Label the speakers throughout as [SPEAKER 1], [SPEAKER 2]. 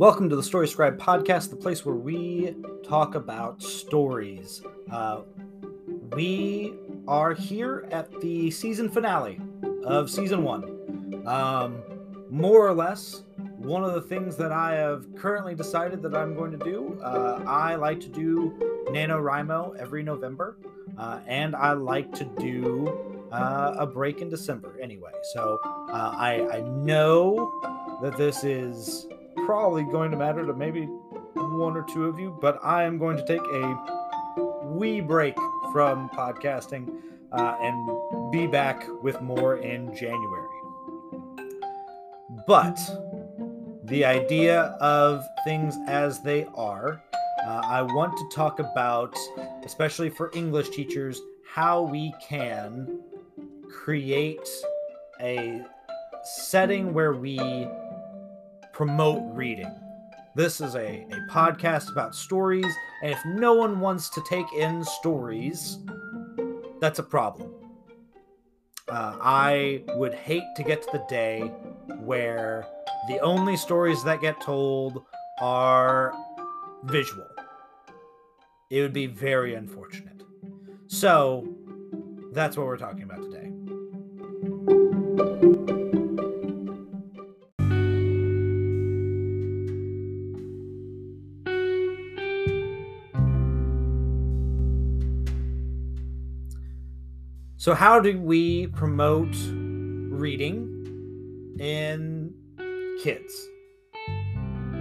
[SPEAKER 1] Welcome to the Story Scribe podcast, the place where we talk about stories. Uh, we are here at the season finale of season one. Um, more or less, one of the things that I have currently decided that I'm going to do, uh, I like to do NaNoWriMo every November, uh, and I like to do uh, a break in December anyway. So uh, I, I know that this is probably going to matter to maybe one or two of you, but I am going to take a wee break from podcasting uh, and be back with more in January. But the idea of things as they are, uh, I want to talk about, especially for English teachers, how we can create a setting where we promote reading. This is a, a podcast about stories, and if no one wants to take in stories, that's a problem. Uh, I would hate to get to the day where the only stories that get told are visual. It would be very unfortunate. So, that's what we're talking about today. So, how do we promote reading in kids?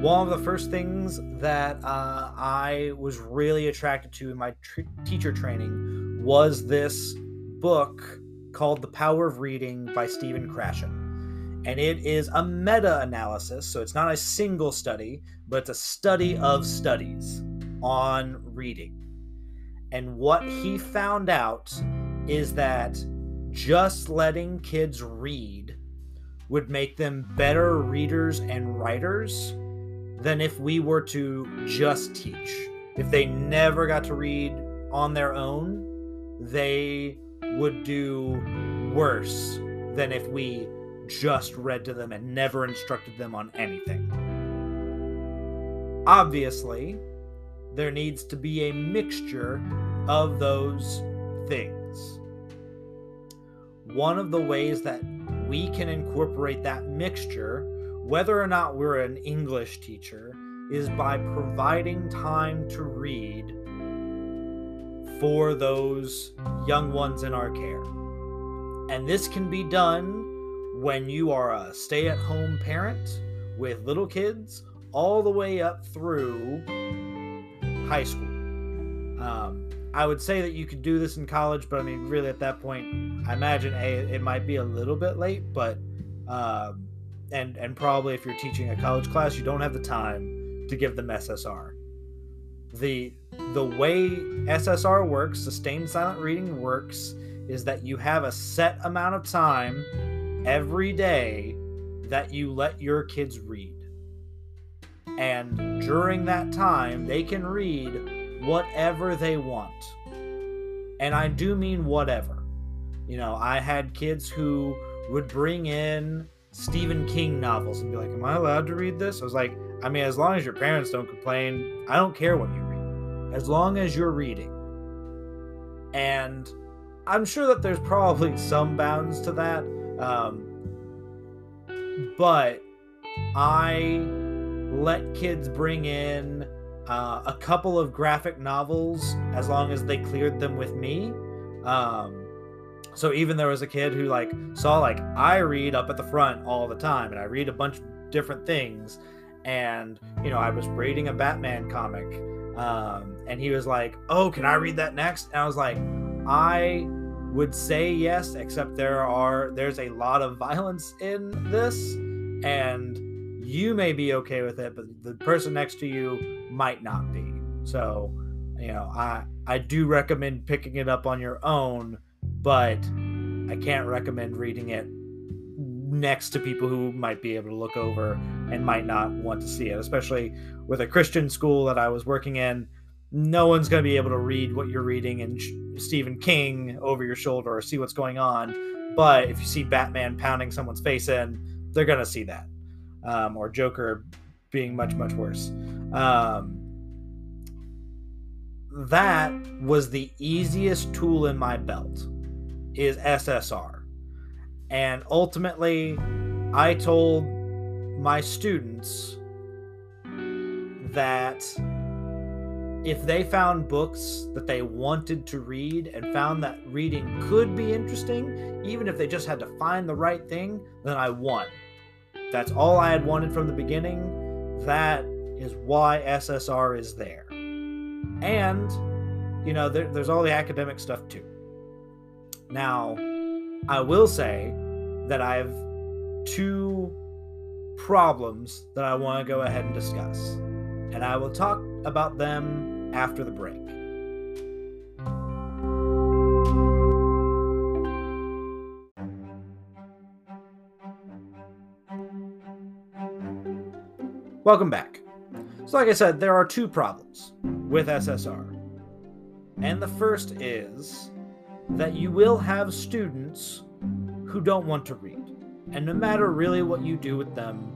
[SPEAKER 1] One of the first things that uh, I was really attracted to in my tr- teacher training was this book called The Power of Reading by Stephen Krashen. And it is a meta analysis, so it's not a single study, but it's a study of studies on reading. And what he found out is that just letting kids read would make them better readers and writers than if we were to just teach. If they never got to read on their own, they would do worse than if we just read to them and never instructed them on anything. Obviously, there needs to be a mixture of those things one of the ways that we can incorporate that mixture, whether or not we're an English teacher, is by providing time to read for those young ones in our care. And this can be done when you are a stay at home parent with little kids all the way up through high school. Um, I would say that you could do this in college, but I mean, really, at that point, I imagine a it might be a little bit late, but um, and and probably if you're teaching a college class, you don't have the time to give them SSR. The the way SSR works, sustained silent reading works, is that you have a set amount of time every day that you let your kids read. And during that time, they can read whatever they want. And I do mean whatever. You know, I had kids who would bring in Stephen King novels and be like, Am I allowed to read this? I was like, I mean, as long as your parents don't complain, I don't care what you read, as long as you're reading. And I'm sure that there's probably some bounds to that. Um, but I let kids bring in uh, a couple of graphic novels as long as they cleared them with me. Um, so even there was a kid who like saw like I read up at the front all the time, and I read a bunch of different things, and you know I was reading a Batman comic, um, and he was like, "Oh, can I read that next?" And I was like, "I." would say yes except there are there's a lot of violence in this and you may be okay with it, but the person next to you might not be. So, you know, I I do recommend picking it up on your own, but I can't recommend reading it next to people who might be able to look over and might not want to see it, especially with a Christian school that I was working in. No one's going to be able to read what you're reading and Stephen King over your shoulder or see what's going on. But if you see Batman pounding someone's face in, they're going to see that um, or Joker being much much worse. Um, that was the easiest tool in my belt is SSR. And ultimately, I told my students that if they found books that they wanted to read and found that reading could be interesting, even if they just had to find the right thing, then I won. That's all I had wanted from the beginning. That is why SSR is there. And, you know, there, there's all the academic stuff too. Now, I will say that I have two problems that I want to go ahead and discuss. And I will talk about them after the break. Welcome back. So, like I said, there are two problems with SSR. And the first is that you will have students who don't want to read. And no matter really what you do with them,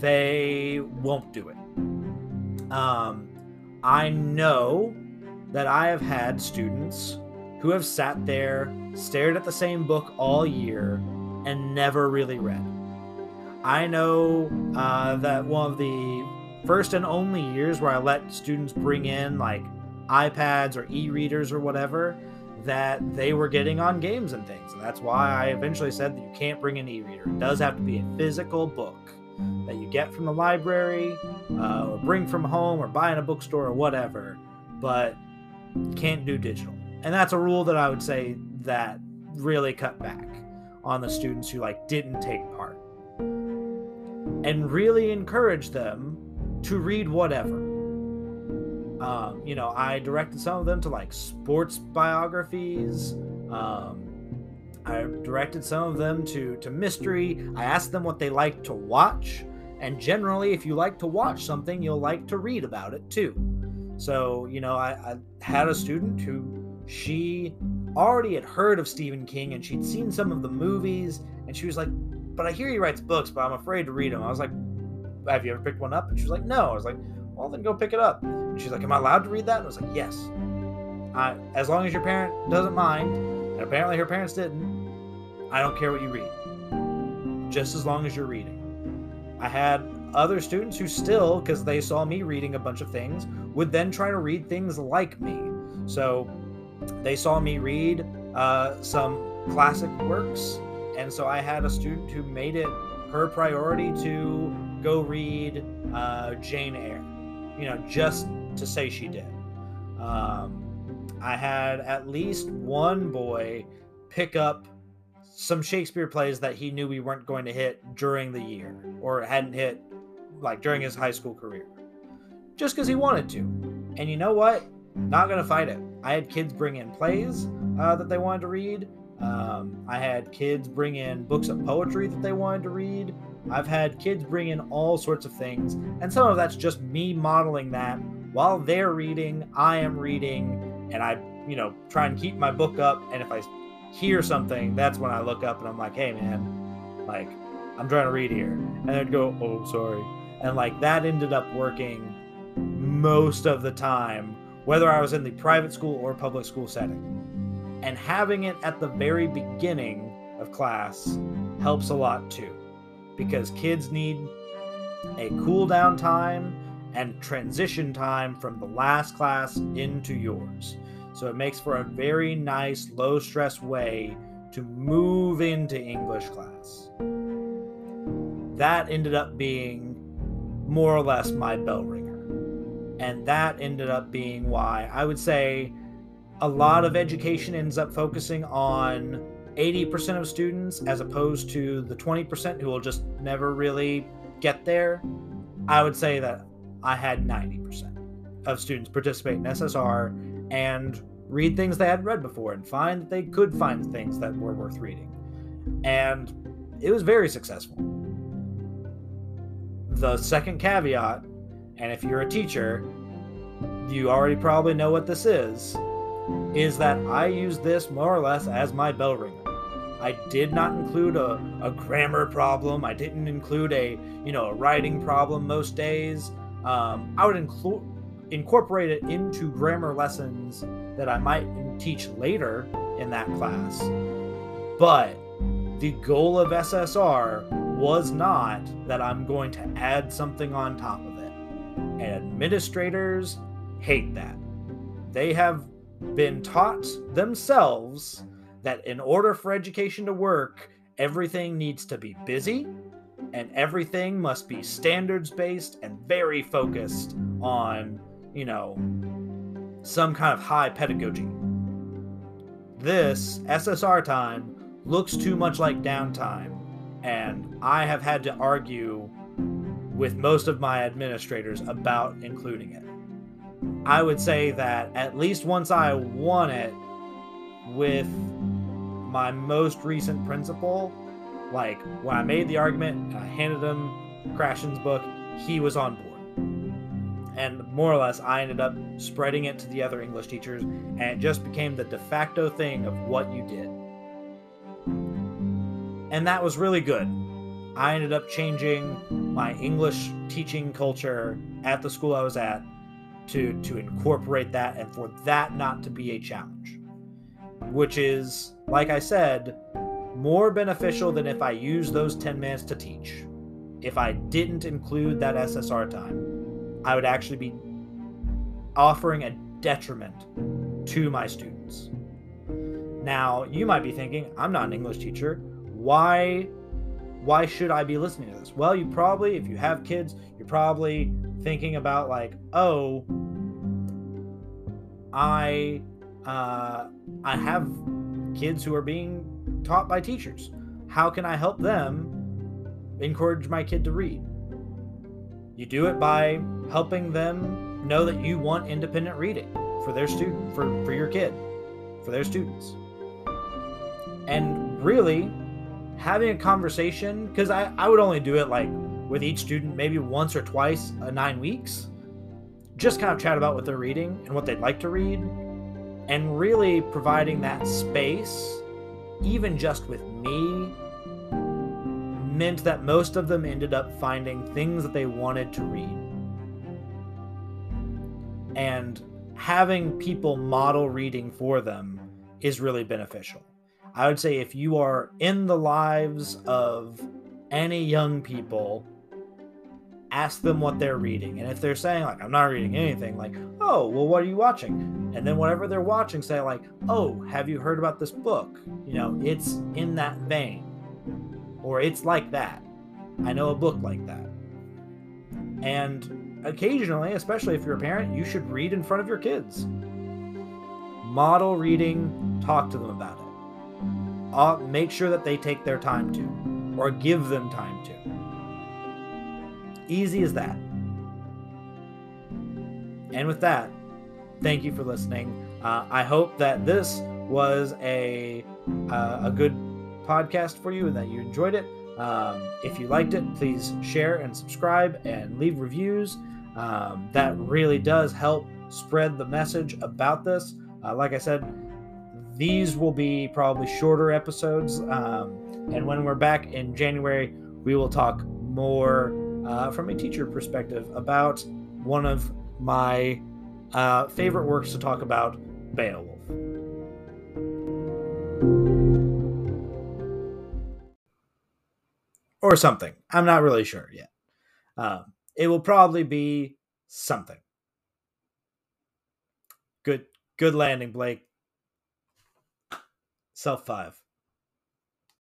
[SPEAKER 1] they won't do it. Um, I know that I have had students who have sat there, stared at the same book all year, and never really read. I know uh, that one of the first and only years where I let students bring in like iPads or e readers or whatever, that they were getting on games and things. And that's why I eventually said that you can't bring an e reader. It does have to be a physical book that you get from the library uh, or bring from home or buy in a bookstore or whatever, but can't do digital. And that's a rule that I would say that really cut back on the students who like didn't take part and really encourage them to read whatever. Um, you know, I directed some of them to like sports biographies. Um, I directed some of them to to mystery. I asked them what they like to watch, and generally, if you like to watch something, you'll like to read about it too. So, you know, I, I had a student who she already had heard of Stephen King and she'd seen some of the movies, and she was like, "But I hear he writes books, but I'm afraid to read them." I was like, "Have you ever picked one up?" And she was like, "No." I was like, "Well, then go pick it up." And she's like, "Am I allowed to read that?" And I was like, "Yes." I, as long as your parent doesn't mind, and apparently her parents didn't, I don't care what you read. Just as long as you're reading. I had other students who still, because they saw me reading a bunch of things, would then try to read things like me. So they saw me read uh, some classic works, and so I had a student who made it her priority to go read uh, Jane Eyre, you know, just to say she did. Um, I had at least one boy pick up some Shakespeare plays that he knew we weren't going to hit during the year or hadn't hit like during his high school career just because he wanted to. And you know what? Not going to fight it. I had kids bring in plays uh, that they wanted to read. Um, I had kids bring in books of poetry that they wanted to read. I've had kids bring in all sorts of things. And some of that's just me modeling that while they're reading, I am reading, and I, you know, try and keep my book up. And if I hear something, that's when I look up and I'm like, hey, man, like, I'm trying to read here. And they'd go, oh, sorry. And like that ended up working most of the time, whether I was in the private school or public school setting. And having it at the very beginning of class helps a lot too, because kids need a cool down time and transition time from the last class into yours. So it makes for a very nice, low stress way to move into English class. That ended up being more or less my bell ringer. And that ended up being why I would say a lot of education ends up focusing on 80% of students as opposed to the 20% who will just never really get there. I would say that I had 90% of students participate in SSR and read things they hadn't read before and find that they could find things that were worth reading. And it was very successful. The second caveat, and if you're a teacher, you already probably know what this is, is that I use this more or less as my bell ringer. I did not include a, a grammar problem. I didn't include a you know a writing problem most days. Um, I would include incorporate it into grammar lessons that I might teach later in that class. But the goal of SSR was not that I'm going to add something on top of it. And administrators hate that. They have been taught themselves that in order for education to work, everything needs to be busy and everything must be standards based and very focused on, you know, some kind of high pedagogy. This SSR time looks too much like downtime, and I have had to argue with most of my administrators about including it. I would say that at least once I won it with my most recent principal, like when I made the argument I handed him Krashen's book, he was on board. And more or less, I ended up spreading it to the other English teachers, and it just became the de facto thing of what you did. And that was really good. I ended up changing my English teaching culture at the school I was at to to incorporate that and for that not to be a challenge. Which is like i said more beneficial than if i used those 10 minutes to teach. If i didn't include that ssr time i would actually be offering a detriment to my students. Now you might be thinking i'm not an english teacher. Why why should i be listening to this well you probably if you have kids you're probably thinking about like, oh, I uh, I have kids who are being taught by teachers. How can I help them encourage my kid to read? You do it by helping them know that you want independent reading for their student for, for your kid, for their students. And really having a conversation, because I, I would only do it like with each student maybe once or twice a nine weeks. Just kind of chat about what they're reading and what they'd like to read, and really providing that space, even just with me, meant that most of them ended up finding things that they wanted to read. And having people model reading for them is really beneficial. I would say if you are in the lives of any young people ask them what they're reading. And if they're saying, like, I'm not reading anything, like, oh, well, what are you watching? And then whatever they're watching, say, like, oh, have you heard about this book? You know, it's in that vein. Or it's like that. I know a book like that. And occasionally, especially if you're a parent, you should read in front of your kids. Model reading, talk to them about it. Uh, make sure that they take their time to, or give them time to Easy as that. And with that, thank you for listening. Uh, I hope that this was a uh, a good podcast for you and that you enjoyed it. Um, if you liked it, please share and subscribe and leave reviews. Um, that really does help spread the message about this. Uh, like I said, these will be probably shorter episodes. Um, and when we're back in January, we will talk more uh, from a teacher perspective about one of my uh, favorite works to talk about, Beowulf. Or something. I'm not really sure yet. Uh, it will probably be something. Good, good landing, Blake. Self five.